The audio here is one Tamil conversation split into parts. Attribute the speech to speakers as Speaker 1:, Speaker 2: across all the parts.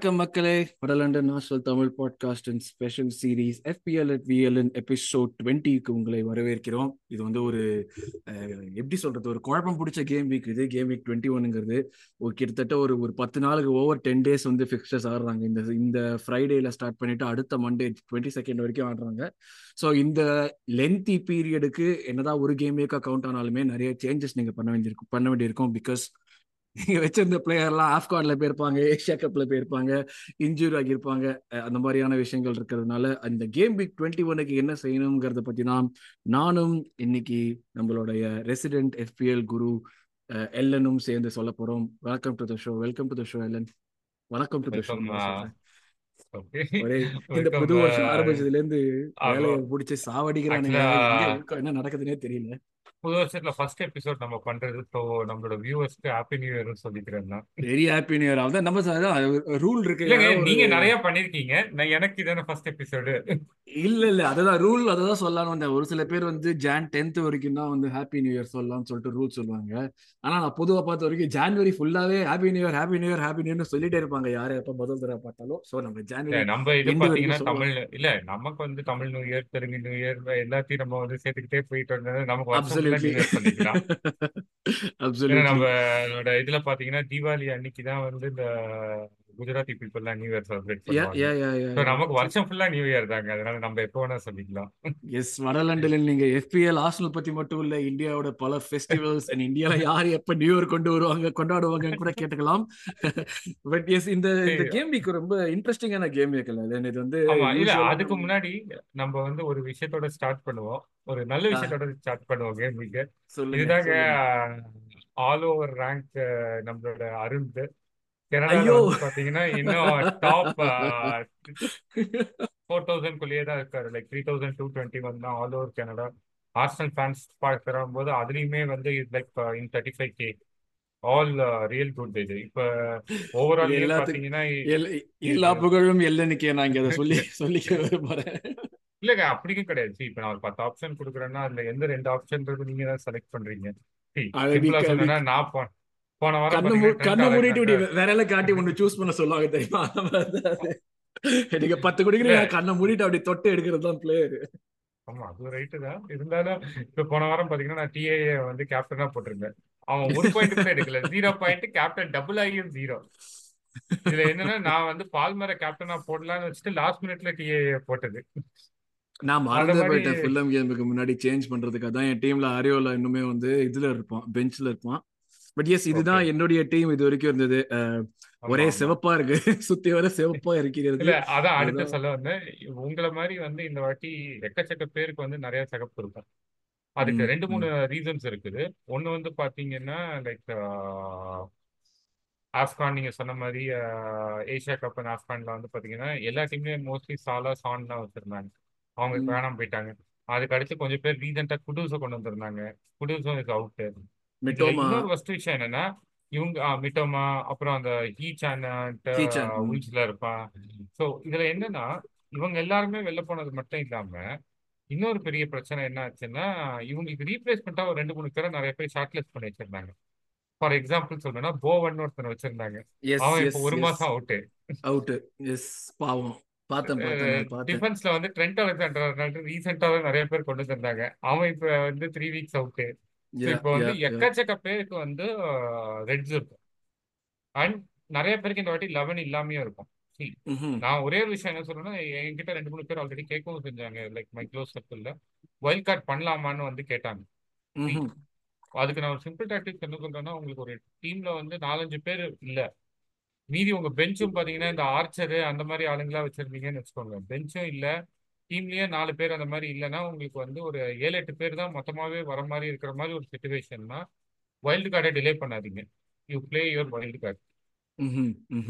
Speaker 1: வணக்கம் மக்களே. வடலண்டன் national Tamil podcast and special series EPL at VLN episode டுவெண்ட்டிக்கு உங்களை வரவேற்கிறோம். இது வந்து ஒரு எப்படி சொல்றது ஒரு குழப்பம் பிடிச்ச கேம் வீக் இது கேம் வீக் டுவெண்ட்டி ஒன்னுங்கிறது ஒரு கிட்டத்தட்ட ஒரு ஒரு பத்து நாளுக்கு ஓவர் டென் டேஸ் வந்து ஃபிக்ஸ்டர்ஸ் ஆடுறாங்க. இந்த இந்த ஃப்ரைடேல ஸ்டார்ட் பண்ணிட்டு அடுத்த மண்டே டுவெண்ட்டி செகண்ட் வரைக்கும் ஆடுறாங்க. ஸோ இந்த லென்த்தி பீரியடுக்கு என்னதான் ஒரு கேம் வீக்காக கவுண்ட் ஆனாலுமே நிறைய சேஞ்சஸ் நீங்க பண்ண வேண்டியிருக்கும் பண்ண வேண்டியிருக்கும் பிகாஸ் நீங்க வச்சிருந்த பிளேயர்லாம் ஆப்கான்ல போயிருப்பாங்க ஏஷியா கப்ல போயிருப்பாங்க இன்ஜூரி ஆகியிருப்பாங்க. அந்த மாதிரியான விஷயங்கள் இருக்கிறதுனால அந்த கேம் வீக் டுவெண்ட்டி ஒனுக்கு என்ன செய்யணுங்கிறத பத்தி தான் நானும் இன்னைக்கு நம்மளுடைய ரெசிடென்ட் எஃபிஎல் குரு எல்லனும் சேர்ந்து சொல்ல போறோம். Welcome to the show welcome to the show Ellen வணக்கம் டு த ஷோ இந்த புது வருஷம் ஆரம்பிச்சதுல இருந்து வேலையை பிடிச்சி சாவடிக்கிறானுங்க. என்ன நடக்குதுன்னே தெரியல.
Speaker 2: புது வருஷத்துல ஃபர்ஸ்ட் எபிசோட் நம்ம பண்றது. ஸோ நம்மளோட வியூவர்ஸ்க்கு ஹாப்பி நியூ இயர்னு சொல்லிக்கிறேன் தான்
Speaker 1: வெரி ஹாப்பி நியூ இயர் அதான் நம்ம ரூல் இருக்கு.
Speaker 2: நீங்க நிறைய பண்ணிருக்கீங்க. நான் எனக்கு இதான ஃபர்ஸ்ட் எபிசோடு
Speaker 1: இல்ல இல்ல அதுதான் ரூல் அததான் சொல்லலாம்னு வந்தேன். ஒரு சில பேர் வந்து ஜான் டென்த் வரைக்கும் தான் வந்து ஹாப்பி நியூ இயர் சொல்லலாம்னு சொல்லிட்டு ரூல் சொல்லுவாங்க. ஆனா நான் பொதுவா பார்த்த வரைக்கும் ஜான்வரி ஃபுல்லாவே happy new year happy new year happy new year சொல்லிட்டே இருப்பாங்க. யாரை எப்ப முதல் தடவை பார்த்தாலும். சோ நம்ம ஜான்வரி
Speaker 2: நம்ம இது பாத்தீங்கன்னா தமிழ் இல்ல நமக்கு வந்து Tamil new year Telugu new year எல்லாத்தையும் நம்ம வந்து சேர்த்துக்கிட்டே போயிட்டு வந்தது நமக்கு நம்மளோட இதுல பாத்தீங்கன்னா தீபாவளி அன்னைக்கு தான் வந்து இந்த குஜராத்தி பீப்புள்லாம் நியூ இயர் செலிப்ரேட் பண்ணுவாங்க. நமக்கு வருஷம் ஃபுல்லா நியூ இயர் தாங்க. அதனால நம்ம எப்போ வேணா சொல்லிக்கலாம்
Speaker 1: எஸ் வடலண்டனில் நீங்க எஃபிஎல் ஆர்சனல் பத்தி மட்டும் இல்ல இந்தியாவோட பல ஃபெஸ்டிவல்ஸ் அண்ட் இந்தியால யார் எப்ப நியூ இயர் கொண்டு வருவாங்க கொண்டாடுவாங்கன்னு கூட கேட்டுக்கலாம். பட் எஸ் இந்த இந்த கேம் வீக் ரொம்ப இன்ட்ரெஸ்டிங்கான கேம் வீக் இல்ல. இது வந்து
Speaker 2: இல்ல அதுக்கு முன்னாடி நம்ம வந்து ஒரு விஷயத்தோட ஸ்டார்ட் பண்ணுவோம். ஒரு நல்ல விஷயத்தோட ஸ்டார்ட் பண்ணுவோம் கேம் வீக்
Speaker 1: சொல்லுங்க
Speaker 2: இதுதாங்க ஆல் ஓவர் ரேங்க் நம்மளோட அருண் வந்து பாத்தீங்கன்னா இன்னும் டாப் ஃபோர் தௌசண்ட் குள்ளேயே தான் இருக்காரு. Like three thousand to twenty one தான் all over Canada. Arsenal fans பார்க்கிற போது அதுலயுமே வந்து like in thirty five K all real good இது. இப்ப
Speaker 1: எல்லாத்துக்கும்
Speaker 2: பாத்தீங்கன்னா
Speaker 1: எல்- எல்லா புகழும் எல்லனுக்கே நான் இங்க சொல்லி சொல்லிக்க விரும்புறேன்
Speaker 2: இல்லைங்க அப்படியும் கிடையாது. See, இப்ப நான் ஒரு பத்து ஆப்ஷன் கொடுக்குறேன்னா அதுல எந்த ரெண்டு ஆப்ஷன் இருக்கு நீங்க தான் செலக்ட் பண்றீங்க. நான் போன வாரம்
Speaker 1: கண்ணை மூடிட்டு விரல காட்டி ஒண்ணு சூஸ் பண்ண சொல்லுவாங்க தெரியுமா? தான் நீங்க பத்து
Speaker 2: இல்ல.
Speaker 1: குடிக்கிறீங்க கண்ணை மூடிட்டு அப்படி தொட்டு எடுக்கிறது தான் பிளேயர்
Speaker 2: ஆமா அது ரைட்டு தான். இருந்தாலும் இப்ப போன வாரம் பாத்தீங்கன்னா நான் டிஏஏ வந்து கேப்டனா போட்டிருந்தேன். அவன் ஒரு பாயிண்ட் கூட எடுக்கல. ஜீரோ பாயிண்ட் கேப்டன் டபுள் ஆகியும் ஜீரோ இதுல என்னன்னா நான் வந்து பால்மரை கேப்டனா போடலாம்னு வச்சுட்டு லாஸ்ட் மினிட்ல டிஏஏ போட்டது.
Speaker 1: நான் மறந்தே போயிட்டேன். ஃபுல்லம் கேமுக்கு முன்னாடி சேஞ்ச் பண்றதுக்கு. அதான் என் டீம்ல அரியோல இன்னுமே வந்து இதுல இருப்பான் பெஞ்ச்ல இருப்பான். பட் எஸ் இதுதான் என்னுடைய டீம் இது வரைக்கும் இருந்தது. ஒரே சிவப்பா இருக்கு. சுத்தி வர சிவப்பா இருக்கிறது.
Speaker 2: இல்ல அதான் அடுத்து சொல்ல வந்தேன். உங்களை மாதிரி வந்து இந்த வாட்டி எக்கச்சக்க பேருக்கு வந்து நிறைய சிகப்பு இருக்கும். அதுக்கு ரெண்டு மூணு ரீசன்ஸ் இருக்குது. ஒன்னு வந்து பாத்தீங்கன்னா லைக் ஆப்கான் நீங்க சொன்ன மாதிரி ஏசியா கப் அண்ட் ஆப்கான்ல வந்து பாத்தீங்கன்னா எல்லா டீம்லயும் மோஸ்ட்லி சாலா சான் தான் வச்சிருந்தாங்க. அவங்க இப்ப
Speaker 1: ம்.
Speaker 2: வேணாம போயிட்டாங்க. அதுக்கு அடுத்து கொஞ்சம் பேர் ரீசெண்டா குடூஸை கொண்டு வந்திருந்தாங்க. குடூஸும் இஸ் அவுட் இதுல
Speaker 1: மிட்டோமா?
Speaker 2: இன்னொரு ஃபர்ஸ்ட் விஷயம் என்னன்னா இவங்க மிட்டோமா அப்புறம் அந்த ஹீ சான்
Speaker 1: கீச்சான் ம்
Speaker 2: உல்ஸ்ல இருப்பான் ஸோ இதுல என்னன்னா இவங்க எல்லாருமே வெளில போனது மட்டும் இல்லாம இன்னொரு பெரிய பிரச்சனை என்ன ஆச்சுன்னா இவங்களுக்கு ரீப்ளேஸ்மெண்ட்டா ஒரு ரெண்டு மூணு பேரை நிறைய பேர் ஷார்ட் லிஸ்ட் பண்ணி வச்சிருந்தாங்க. ஃபார் எக்ஸாம்பிள் சொல்லணும்னா போவன் ஒருத்தனை வச்சிருந்தாங்க. அவன் இப்போ ஒரு மாசம் அவுட்டு
Speaker 1: அவுட் எஸ் பாவம்.
Speaker 2: டிஃபென்ஸ்ல வந்து ட்ரெண்ட் அலெக்சாண்டர் ரீசெண்டாவே நிறைய பேர் கொண்டு வந்திருந்தாங்க. அவன் இப்போ வந்து த்ரீ வீக்ஸ் அவுட்டு இப்போ வந்து எக்கச்சக்க பேருக்கு வந்து ரெட்ஸ் இருக்கும் அண்ட் நிறைய பேருக்கு இந்த வாட்டி லெவன் இல்லாமயே இருக்கும்.
Speaker 1: ம்ஹும்
Speaker 2: நான் ஒரே ஒரு விஷயம் என்ன சொல்றேன்னா என்கிட்ட ரெண்டு மூணு பேர் ஆல்ரெடி கேட்கவும் செஞ்சாங்க. லைக் மை க்ளோஸ் சர்க்கிள்ல வைல்ட் கார்டு பண்ணலாமான்னு வந்து கேட்டாங்க.
Speaker 1: ம்ஹும்
Speaker 2: அதுக்கு நான் ஒரு சிம்பிள் டாக்டிக்ஸ் என்ன சொல்றேன்னா உங்களுக்கு ஒரு டீம்ல வந்து நாலஞ்சு பேர் இல்ல. மீதி உங்க பெஞ்சும் பாத்தீங்கன்னா இந்த ஆர்ச்சரு அந்த மாதிரி ஆளுங்களா வச்சிருந்தீங்கன்னு வச்சுக்கோங்க. பெஞ்சும் இல்ல. டீம்லயே நாலு பேர் அந்த மாதிரி இல்லைன்னா உங்களுக்கு வந்து ஒரு ஏழு எட்டு பேர் தான் மொத்தமாவே வர மாதிரி இருக்கிற மாதிரி ஒரு சுச்சுவேஷன்னா வைல்டு கார்டை டிலே பண்ணாதீங்க. You play your wild card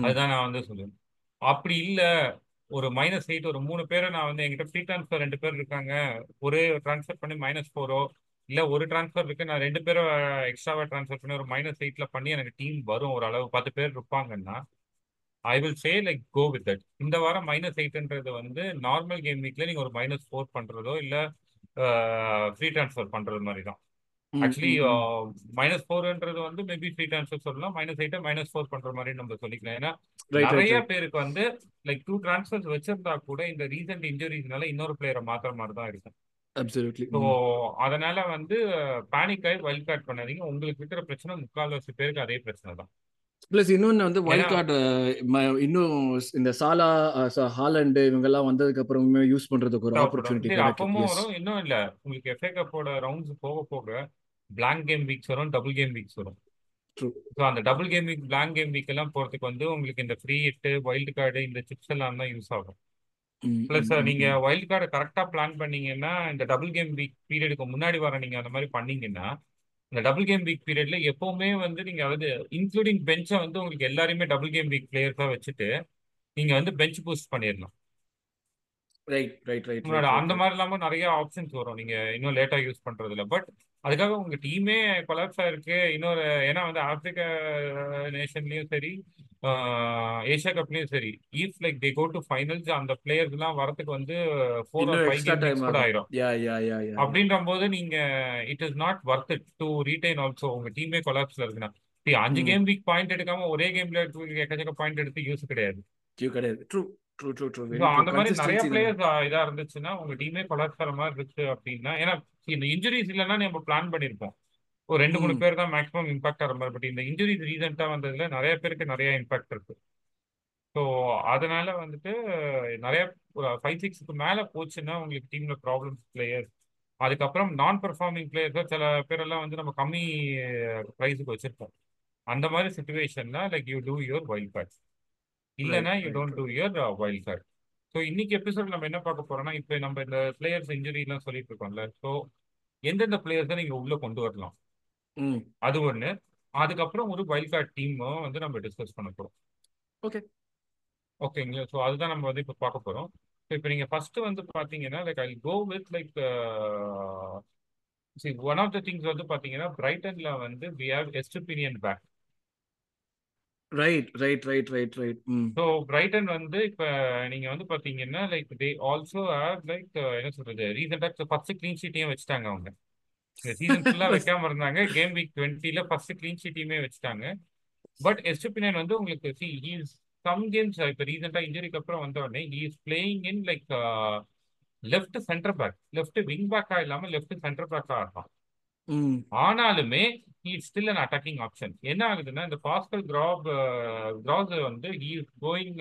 Speaker 2: அதுதான் நான் வந்து சொல்லுவேன் அப்படி இல்ல ஒரு மைனஸ் எயிட் ஒரு மூணு பேரை நான் வந்து என்கிட்ட ஃப்ரீ ட்ரான்ஸ்ஃபர் ரெண்டு பேர் இருக்காங்க. ஒரே ட்ரான்ஸ்ஃபர் பண்ணி மைனஸ் ஃபோரோ இல்ல ஒரு ட்ரான்ஸ்ஃபர் இருக்கு நான் ரெண்டு பேரை எக்ஸ்ட்ராவா ட்ரான்ஸ்ஃபர் பண்ணி ஒரு மைனஸ் எயிட்ல பண்ணி எனக்கு டீம் வரும். ஒரு அளவு பத்து பேர் இருப்பாங்கன்னா I will say like go with that இந்த வாரம் மைனஸ் எயிட்ன்றது வந்து நார்மல் கேம் வீக்ல நீங்க ஒரு மைனஸ் ஃபோர் பண்றதோ இல்ல ஃப்ரீ ட்ரான்ஸ்ஃபர் பண்றது மாதிரி தான். ஆக்சுவலி. மைனஸ் ஃபோர்ன்றது வந்து மேபி த்ரீ ட்ரான்ஸ்ஃபர் சொல்லலாம். மைனஸ் எயிட்டை மைனஸ் ஃபோர் பண்ற மாதிரி நம்ம சொல்லிக்கலாம். ஏன்னா நிறைய பேருக்கு வந்து லைக் டூ ட்ரான்ஸ்ஃபர்ஸ் வச்சிருந்தா கூட இந்த ரீசெண்ட் இன்ஜுரிஸ்னால இன்னொரு பிளேயரை மாத்துற மாதிரி தான் இருக்கும்.
Speaker 1: அப்சல்யூட்லி
Speaker 2: ஸோ அதனால வந்து பேனிக் ஆகி வைல்ட் கார்டு பண்ணாதீங்க. உங்களுக்கு இருக்கிற பிரச்சனை முக்கால்வாசி பேருக்கு அதே பிரச்சனை தான்.
Speaker 1: பிளஸ் இன்னொன்னு வந்து வைல்ட் கார்டு இன்னும் இந்த சாலா ஹாலண்டு இவங்கெல்லாம் வந்ததுக்கு அப்புறமே யூஸ் பண்றதுக்கு ஒரு ஆப்பர்ச்சுனிட்டி எஸ்
Speaker 2: வரும். இன்னும் இல்ல. உங்களுக்கு எஃப்ஏ கப்போட ரவுண்ட்ஸ் போக போக பிளாங்க் கேம் வீக்ஸ் வரும் டபுள் கேம் வீக்ஸ் வரும். ஸோ அந்த double game week blank game week எல்லாம் போறதுக்கு வந்து உங்களுக்கு இந்த ஃப்ரீ ஹிட்டு வைல்டு கார்டு இந்த சிப்ஸ் எல்லாம் தான் யூஸ் ஆகும். ப்ளஸ் நீங்க வைல்ட் கார்டை கரெக்டாக பிளான் பண்ணீங்கன்னா இந்த டபுள் கேம் வீக் பீரியடுக்கு முன்னாடி வர நீங்க அந்த மாதிரி பண்ணீங்கன்னா இந்த டபுள் கேம் வீக் பீரியட்ல எப்பவுமே வந்து நீங்க அதாவது இன்க்ளூடிங் பெஞ்சை வந்து உங்களுக்கு எல்லாருமே டபுள் கேம் வீக் பிளேயர்ஸா வச்சுட்டு நீங்க வந்து பெஞ்ச் பூஸ்ட் பண்ணிடலாம்
Speaker 1: ரைட் ரைட் ரைட்
Speaker 2: அந்த மாதிரி இல்லாம நிறைய ஆப்ஷன்ஸ் வரும். நீங்க இன்னும் லேட்டா யூஸ் பண்றதுல பட் அதுக்காக உங்க டீமே கொலாப்ஸ் ஆயிருக்கு. இன்னொரு ஏன்னா வந்து ஆப்பிரிக்கா நேஷன்லயும் சரி ஏஷியா கப்லயும் சரி if like they go to finals அந்த பிளேயர்ஸ் எல்லாம் வரதுக்கு வந்து ஃபோர் ஆர் ஃபைவ் கேம் கூட ஆயிரும். அப்படின்ற போது நீங்க it is not worth it to retain also உங்க டீமே கொலாப்ஸ்ல இருக்குன்னா. அஞ்சு கேம் வீக் பாயிண்ட் எடுக்காம ஒரே கேம்ல எக்கச்சக்க பாயிண்ட் எடுத்து யூஸ் கிடையாது.
Speaker 1: கிடையாது. ட்ரூ ட்ரூ ட்ரூ ட்ரூ
Speaker 2: அந்த மாதிரி நிறைய பிளேயர்ஸ் இதா இருந்துச்சுன்னா உங்க டீமே கொலாப்ஸ் ஆகிற மாதிரி இருக்கு அப்படின்னா ஏன்னா இந்த இன்ஜுரிஸ் இல்லைன்னா நம்ம பிளான் பண்ணியிருப்போம் ஒரு ரெண்டு மூணு பேர் தான் மேக்ஸிமம் இம்பாக்ட் ஆகிற மாதிரி பட் இந்த இன்ஜுரிஸ் ரீசெண்டா வந்ததுல நிறைய பேருக்கு நிறைய இம்பாக்ட் இருக்கு. ஸோ அதனால வந்துட்டு நிறைய ஃபைவ் சிக்ஸ்க்கு மேல போச்சுன்னா உங்களுக்கு டீம்ல ப்ராப்ளம்ஸ் பிளேயர்ஸ் அதுக்கப்புறம் நான் பெர்ஃபார்மிங் பிளேயர்ஸ் சில பேரெல்லாம் வந்து நம்ம கம்மி ப்ரைஸுக்கு வச்சிருப்போம். அந்த மாதிரி சுச்சுவேஷன்ல like you do your wild card இல்லைன்னா you don't do your wild card so இன்னைக்கு எபிசோட் நம்ம என்ன பார்க்க போறோம்னா இப்போ நம்ம இந்த பிளேயர்ஸ் இன்ஜுரிலாம் சொல்லிட்டு இருக்கோம்ல. ஸோ எந்தெந்த பிளேயர்ஸை நீங்க உள்ள கொண்டு வரலாம்? அது ஒண்ணு. அதுக்கப்புறம் ஒரு வைல்ட் கார்டு டீமும் வந்து நம்ம டிஸ்கஸ் பண்ண போறோம்.
Speaker 1: ஓகே
Speaker 2: ஓகேங்களா? ஸோ அதுதான் நம்ம வந்து இப்போ பார்க்க போறோம். ஸோ இப்போ நீங்க ஃபர்ஸ்ட் வந்து பாத்தீங்கன்னா like I go with like C one of the things வந்து பாத்தீங்கன்னா பிரைட்டன்ல வந்து we have Estupinan back
Speaker 1: right right right right right
Speaker 2: so Brighton வந்து இப்போ நீங்க வந்து பாத்தீங்கன்னா like they also have like என்ன சொல்றது? ரீசெண்டாக ஃபர்ஸ்ட் க்ளீன் ஷீட்டையும் வச்சுட்டாங்க அவங்க. இந்த சீசன் ஃபுல்லாக வைக்காம இருந்தாங்க. கேம் வீக் டுவெண்ட்டில ஃபர்ஸ்ட் க்ளீன் ஷீட்டையுமே வச்சுட்டாங்க. பட் எஸ்டிபினியன் வந்து உங்களுக்கு சி ஹீஸ் சம் கேம்ஸ் இப்போ ரீசெண்டாக இன்ஜுரிக்கு அப்புறம் வந்த உடனே he is playing in like left centre back left wing பேக்கா இல்லாம லெஃப்ட் சென்டர் பேக்கா இருக்கான்
Speaker 1: ம்
Speaker 2: ஆனாலுமே he still an attacking option என்ன ஆகுதுன்னா இந்த பாஸ்கல் கிராப் கிராஸ் வந்து he is going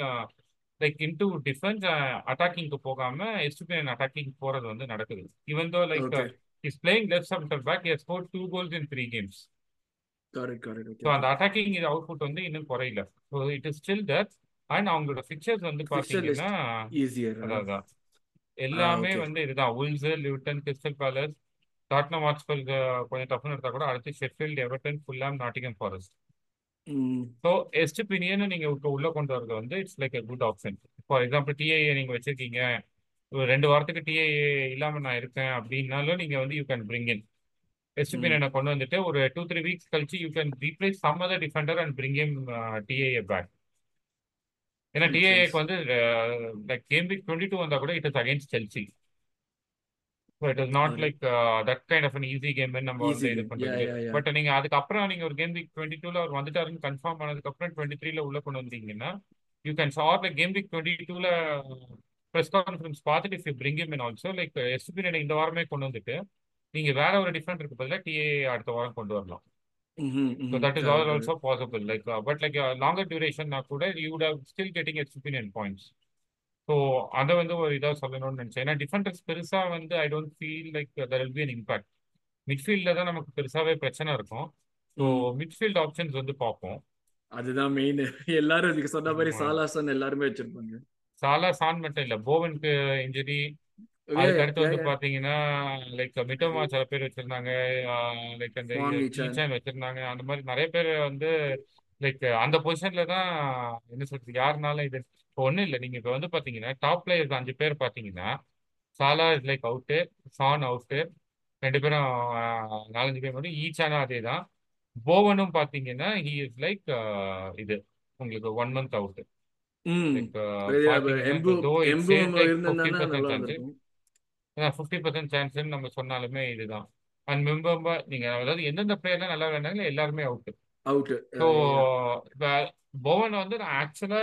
Speaker 2: like into defence அட்டாக்கிங்க்கு போகாம எஸ்டிபிஎன் அட்டாக்கிங் போறது வந்து நடக்குது. Even though like is playing left centre back he score two goals in three games so அந்த அட்டாக்கிங் இது அவுட்புட் வந்து இன்னும் குறையல. So it is still that and அவங்களோட பிக்சர்ஸ் வந்து பாத்தீங்கன்னா எல்லாமே
Speaker 1: ஓகே
Speaker 2: வந்து இதுதான். Wolves Luton Crystal Palace Tottenham Hotspur கொஞ்சம் டஃப்னு எடுத்தா கூட அடுத்து Sheffield Everton Fulham Nottingham Forest so Estupinan நீங்க இப்போ உள்ள கொண்டு வரது வந்து it's like a good option for example Dias நீங்க வச்சிருக்கீங்க. ரெண்டு வாரத்துக்கு டிஐஏ இல்லாம நான் இருக்கேன் அப்படின்னாலும் நீங்க வந்து யூ கேன் பிரிங் இன் எஸ்டிபினியனை கொண்டு வந்துட்டு ஒரு டூ த்ரீ வீக்ஸ் கழிச்சு you can replace some other defender and bring him Dias back ஏன்னா டிஐஏக்கு வந்து like game week twenty two வந்தா கூட it is against Chelsea so it is not like that kind of an easy game நம்ம வந்து இது
Speaker 1: யா
Speaker 2: பட் நீங்க அதுக்கப்புறம் நீங்க ஒரு கேம் வீக் டுவெண்ட்டி டூல அவர் வந்துட்டாருன்னு கன்ஃபார்ம் ஆனதுக்கு அப்புறம் டுவெண்ட்டி த்ரீல உள்ள கொண்டு வந்தீங்கன்னா you can sir like game week twenty டூல ப்ரெஸ் கான்ஃபரன்ஸ் பார்த்துட்டு if you bring in also like எஸ்பின் இந்த வாரமே கொண்டு வந்துட்டு நீங்க வேற ஒரு டிஃபரெண்ட் பதிலாக டிஏ அடுத்த வாரம் கொண்டு வரலாம். So that is all also possible like but like longer டியூரேஷன்னா கூட you have still getting experience points so அதை வந்து ஒரு இதாக சொல்லணும்னு நினைச்சேன். ஏன்னா டிஃபெண்டர்ஸ் பெருசா வந்து I don't feel like there will be an impact மிட்ஃபீல்டில் தான் நமக்கு பெருசாவே பிரச்சனை இருக்கும். ஸோ மிட்ஃபீல்ட் ஆப்ஷன்ஸ் வந்து பார்ப்போம்.
Speaker 1: அதுதான் மெயின் எல்லாரும் நீங்க சொன்ன மாதிரி
Speaker 2: ஆமா.
Speaker 1: சாலாசன் எல்லாருமே வச்சிருப்பாங்க.
Speaker 2: சாலா சான் மட்டும் இல்லை போவனுக்கு இன்ஜுரி அதுக்கு அடுத்து வந்து பாத்தீங்கன்னா லைக் மிட்டோமா சில பேர் வச்சிருந்தாங்க லைக் அந்த வச்சிருந்தாங்க அந்த மாதிரி நிறைய பேர் வந்து லைக் அந்த பொசிஷன்ல தான் என்ன சொல்றது யாருனாலும் இது இப்போ ஒன்றும் இல்லை. நீங்க இப்போ வந்து பாத்தீங்கன்னா டாப் பிளேயர்ஸ் அஞ்சு பேர் பாத்தீங்கன்னா Salah is like out Son out ரெண்டு பேரும் நாலஞ்சு பேர் வந்து ஈச்சானும் அதே தான். போவனும் பாத்தீங்கன்னா ஹி இஸ் லைக் இது உங்களுக்கு ஒன் மந்த் அவுட்
Speaker 1: ம்.
Speaker 2: லைக்
Speaker 1: இது அப்ப
Speaker 2: பாத்தீங்கன்னா
Speaker 1: எம்பு
Speaker 2: இப்போ though it
Speaker 1: Mbeumo
Speaker 2: says like fifty percent chance நம்ம சொன்னாலுமே இதுதான். அண்ட் மெம்பர் நீங்க அதாவது எந்தெந்த பிளேயர்லாம் நல்லா விளையாண்டாங்களோ எல்லாருமே அவுட்
Speaker 1: அவுட்
Speaker 2: ஸோ பவன் வந்து நான் ஆக்சுவலா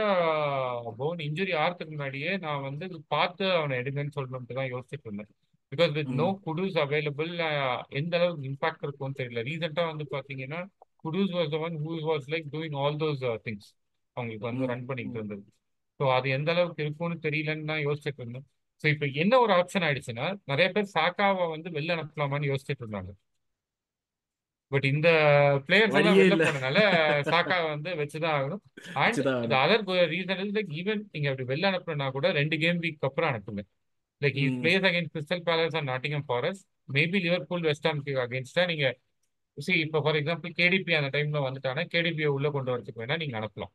Speaker 2: பவன் இன்ஜுரி ஆகிறதுக்கு முன்னாடியே நான் வந்து பார்த்து அவனை எடுங்கன்னு சொல்லணும்ட்டு தான் யோசிச்சுட்டு இருந்தேன். Because with no Kudus available எந்த அளவுக்கு இம்பாக்ட் இருக்கும்னு தெரியல. ரீசெண்டா வந்து பாத்தீங்கன்னா Kudus was one whose was like doing all those things அவங்களுக்கு வந்து ரன் பண்ணிட்டு இருந்தது. ஸோ அது எந்த அளவுக்கு இருக்கும்னு தெரியலன்னு தான் யோசிச்சுட்டு இருந்தேன். ஸோ இப்போ என்ன ஒரு ஆப்ஷன் ஆயிடுச்சுன்னா நிறைய பேர் சாக்காவை வந்து வெளில அனுப்பலாமான்னு யோசிச்சுட்டு இருந்தாங்க. பட் இந்த பிளேயர்ஸ் எல்லாம் வெளில போனனால சாக்கா வந்து வச்சுதான் ஆகணும். And other reason is like even நீங்க அப்படி வெளில அனுப்புனா கூட ரெண்டு கேம் வீக் அப்புறம் அனுப்புங்க. Like is plays against Crystal Palace and Nottingham Forest maybe Liverpool West ஹாம்க்கு அகேன்ஸ்டா நீங்க சி இப்போ ஃபார் எக்ஸாம்பிள் கேடிபி அந்த டைம்ல வந்துட்டாங்கன்னா கேடிபியை உள்ள கொண்டு வரதுக்கு வேணா நீங்க அனுப்பலாம்.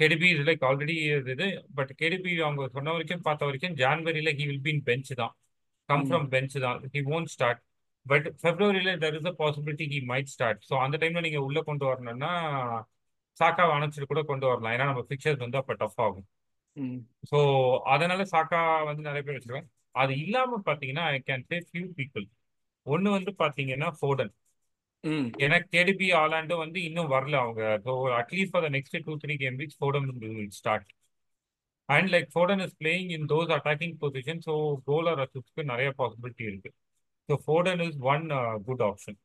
Speaker 2: கேடிபி இஸ் லைக் ஆல்ரெடி இது பட் கேடிபி அவங்க சொன்ன வரைக்கும் பார்த்த வரைக்கும் ஜான்வரியில ஹி வில் பீன் பெஞ்ச் தான். கம் ஃப்ரம் பெஞ்ச் தான். He won't start but பிப்ரவரியில there is a possibility he might start so அந்த டைம்ல நீங்க உள்ள கொண்டு வரணும்னா சாக்காவை அணைச்சிட்டு கூட கொண்டு வரலாம். ஏன்னா நம்ம பிக்சர்ஸ் வந்து அப்போ டஃப் ஆகும். ஸோ அதனால சாக்கா வந்து நிறைய பேர் வச்சிருக்கேன் அது இல்லாம பாத்தீங்கன்னா I can say few people ஒன்னு வந்து பாத்தீங்கன்னா ஃபோடன் ஏன்னா கேடிபி ஆலாண்டு வந்து இன்னும் வரல அவங்க. So at least for the next two three game weeks Foden start and like Foden is playing in those attacking position so கோலர் அசிஸ்ட்க்கு நிறைய பாசிபிலிட்டி இருக்கு. So Foden is one good option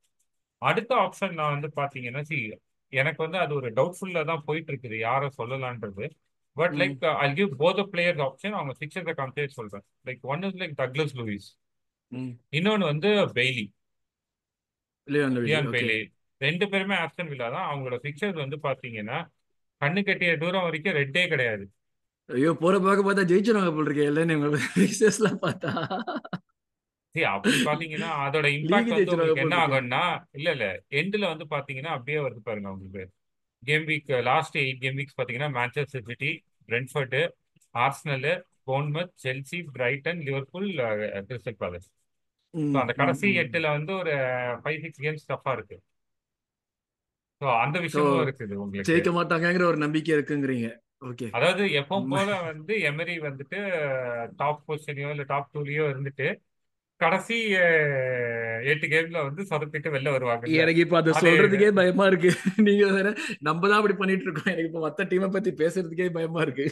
Speaker 2: அடுத்த ஆப்ஷன் நான் வந்து பாத்தீங்கன்னா சி எனக்கு வந்து அது ஒரு டவுட்ஃபுல்லா தான் போயிட்டு இருக்குது யாரை சொல்லலான்றது. But like I give both players option அவங்க சிக்ஸரை கம்பேர் சொல்றேன். Like one is like Douglas Luiz
Speaker 1: ம்.
Speaker 2: இன்னொன்று வந்து பெய்லி
Speaker 1: லியோன்
Speaker 2: பெய்லி ரெண்டு பேருமே ஆஸ்டன் வில்லா தான். அவங்களோட பிக்சர்ஸ் வந்து பாத்தீங்கன்னா கண்ணு கட்டிய தூரம் வரைக்கும் ரெட்டே கிடையாது.
Speaker 1: ஐயோ போற பார்க்க பார்த்தா ஜெயிச்சிருவாங்க போல் இருக்கே. இல்லைன்னு பார்த்தா.
Speaker 2: அப்படி பாத்தீங்கன்னா அதோட இம்பாக்ட் வந்து உங்களுக்கு என்ன ஆகும்னா இல்ல இல்ல எண்ட்ல வந்து பாத்தீங்கன்னா அப்படியே வருது பாருங்க உங்களுக்கு. Game week last eight game weeks பாத்தீங்கன்னா Manchester City Brentford Arsenal Bournemouth Chelsea Brighton Liverpool Crystal Palace அந்த கடைசி எட்டுல வந்து ஒரு ஃபைவ் சிக்ஸ் கேம்ஸ் டஃபா இருக்கு. ஸோ அந்த
Speaker 1: ஸோ
Speaker 2: விஷயமும் இருக்குது உங்களுக்கு.
Speaker 1: ஜெயிக்க மாட்டாங்கங்கிற ஒரு நம்பிக்கை இருக்குங்கிறீங்க. ஓகே.
Speaker 2: அதாவது எப்பவும் போல வந்து எமரி வந்துட்டு டாப் பொசிஷனையோ இல்லை டாப் டூலயோ இருந்துட்டு கடைசி எட்டு கேம்ல வந்து சொதப்பிட்டு வெளில வருவாங்கல்ல
Speaker 1: எனக்கு இப்ப அதை சொல்றதுக்கே பயமா இருக்கு. நீங்க வேற நம்ம தான் அப்படி பண்ணிட்டு இருக்கோம். எனக்கு இப்ப மத்த டீமை பத்தி பேசுறதுக்கே பயமா இருக்கு.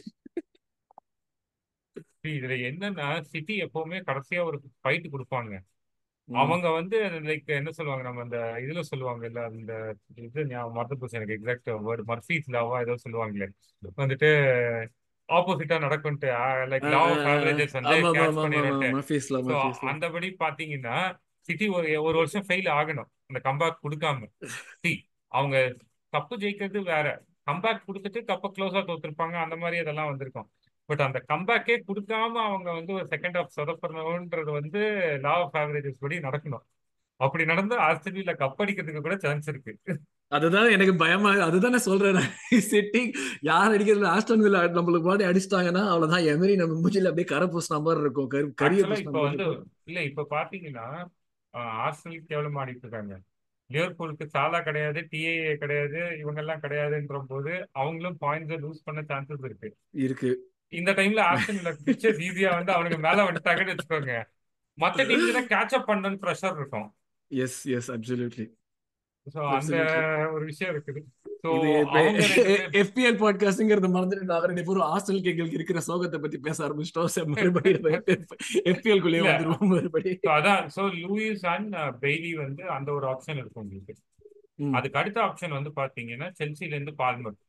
Speaker 2: இதுல என்னன்னா சிட்டி எப்பவுமே கடைசியா ஒரு ஃபைட் கொடுப்பாங்க. அவங்க வந்து லைக் என்ன சொல்லுவாங்க நம்ம அந்த இதுல சொல்லுவாங்க இல்ல அந்த இது மறந்து போச்சு எனக்கு எக்ஸாக்ட் வேர்டு மர்ஃபீஸ் லாவா ஏதோ சொல்லுவாங்களே. வந்துட்டு ஆப்போசிட்டா நடக்கும்ட்டு லைக் லா ஆஃப். ஆவரேஜஸ் வந்து கேட்ச்
Speaker 1: மஃபீஸ்ல
Speaker 2: அந்தபடி பாத்தீங்கன்னா சிட்டி ஒரு ஒரு வருஷம் ஃபெயில் ஆகணும். அந்த கம்பேக் கொடுக்காம. சி அவங்க கப்பு ஜெயிக்கிறது வேற. கம்பேக் கொடுத்துட்டு கப்பை க்ளோஸா தோத்துருப்பாங்க. அந்த மாதிரி இதெல்லாம் வந்திருக்கும். பட் அந்த கம்பேக்கே கொடுக்காம அவங்க வந்து ஒரு செகண்ட் ஆஃப் சொதப்பணுன்றது வந்து லா ஆஃப் ஆவரேஜஸ் படி நடக்கணும். அப்படி நடந்து ஆஸ்திரேலியா கப் அடிக்கிறதுக்கு கூட சான்ஸ் இருக்கு.
Speaker 1: அதுதான் எனக்கு பயமா அதுதான் சொல்றேன் சிட்டி யார் அடிக்கிறது ஆஸ்டன் வில்லா நம்மளுக்கு முன்னாடி அடிச்சிட்டாங்கன்னா அவ்வளவுதான். எமரி நம்ம மூஞ்சில அப்படியே கரை பூசின மாதிரி இருக்கும். கரு- கரிய
Speaker 2: ஆக்சுவலா
Speaker 1: பூசின
Speaker 2: இப்ப வந்து இல்ல இப்ப பாத்தீங்கன்னா ஆர்சனல் கேவலம் ஆடிட்டு இருக்காங்க? லிவர்பூலுக்கு சாலா கிடையாது டிஏஏ கிடையாது இவங்க எல்லாம் கிடையாதுன்ற போது அவங்களும் பாயிண்ட்ஸ் லூஸ் பண்ண சான்சஸ் இருக்கு.
Speaker 1: இருக்கு.
Speaker 2: இந்த டைம்ல ஆர்சனல் பிக்சர்ஸ் ஈஸியா வந்து அவனுக்கு மேல வந்துட்டாங்கன்னு வச்சுக்கோங்க. மத்த தான் கேட்ச் அப் பண்ணணும்னு ப்ரெஷர் இருக்கும்.
Speaker 1: எஸ் எஸ் அப்சல்யூட்லி
Speaker 2: ஸோ அந்த ஒரு விஷயம் இருக்குது.
Speaker 1: எஃபிஎல் பாட்காஸ்ட்ங்கிறத மறந்துட்டு நான் ரெண்டு பேரும் ஹாஸ்டல் கேங்களுக்கு இருக்கிற சோகத்தை பத்தி பேச ஆரம்பிச்சிட்டோம். மறுபடியும் எஃபிஎல் குள்ளேயே வந்துருவோம்
Speaker 2: அதான். ஸோ லூயிஸ் அண்ட் பெய்லி வந்து அந்த ஒரு ஆப்ஷன் இருக்கு உங்களுக்கு. அதுக்கு அடுத்த ஆப்ஷன் வந்து பாத்தீங்கன்னா செல்சில இருந்து பால்மர்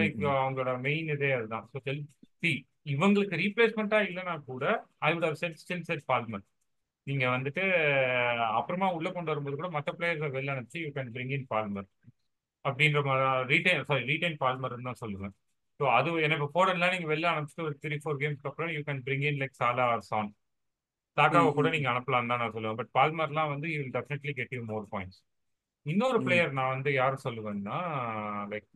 Speaker 2: லைக் அவங்களோட மெயின் இதே அதுதான். ஸோ செல்சி இவங்களுக்கு ரீப்ளேஸ்மெண்ட்டா இல்லைன்னா கூட I would have said still said Palmer நீங்க வந்துட்டு அப்புறமா உள்ள கொண்டு வரும்போது கூட மற்ற பிளேயர்ஸை வெளில அனுப்பிச்சு you can bring in Palmer அப்படின்ற மாதிரி ரீடைன் சாரி ரீடைன் பால்மர்னு தான் சொல்லுவேன். ஸோ அது எனக்கு போடலாம் நீங்க வெளில அனுப்பிச்சிட்டு ஒரு த்ரீ ஃபோர் கேம்ஸ்க்கு அப்புறம் you can bring in like Salah or Son சாக்காவை கூட
Speaker 1: ம்
Speaker 2: நீங்க அனுப்பலாம் தான் நான் சொல்லுவேன். பட் பால்மர்லாம் வந்து you definitely get you more points இன்னொரு பிளேயர் நான் வந்து யார் சொல்லுவேன்னா லைக்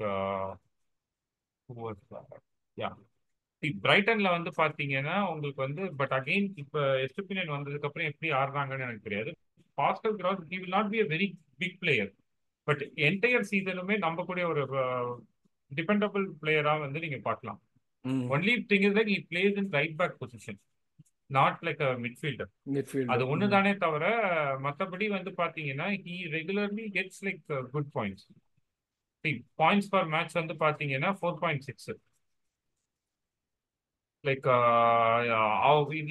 Speaker 2: யா பிரைட்டன்ல வந்து பாத்தீங்கன்னா உங்களுக்கு வந்து பட் அகைன் இப்ப எஸ்டிபினியன் வந்ததுக்கு அப்புறம் எப்படி ஆடுறாங்கன்னு எனக்கு தெரியாது. Pascal Gross he will not be a very big player but entire சீசனுமே நம்பக்கூடிய ஒரு டிபெண்டபிள் பிளேயரா வந்து நீங்க பார்க்கலாம்.
Speaker 1: ம்.
Speaker 2: Only thing is like he plays in right back position not like a midfielder அது ஒன்று தானே தவிர மற்றபடி வந்து பார்த்தீங்கன்னா he regularly gets like good points points per match வந்து பார்த்தீங்கன்னா ஃபோர் பாயிண்ட் சிக்ஸ் லைக்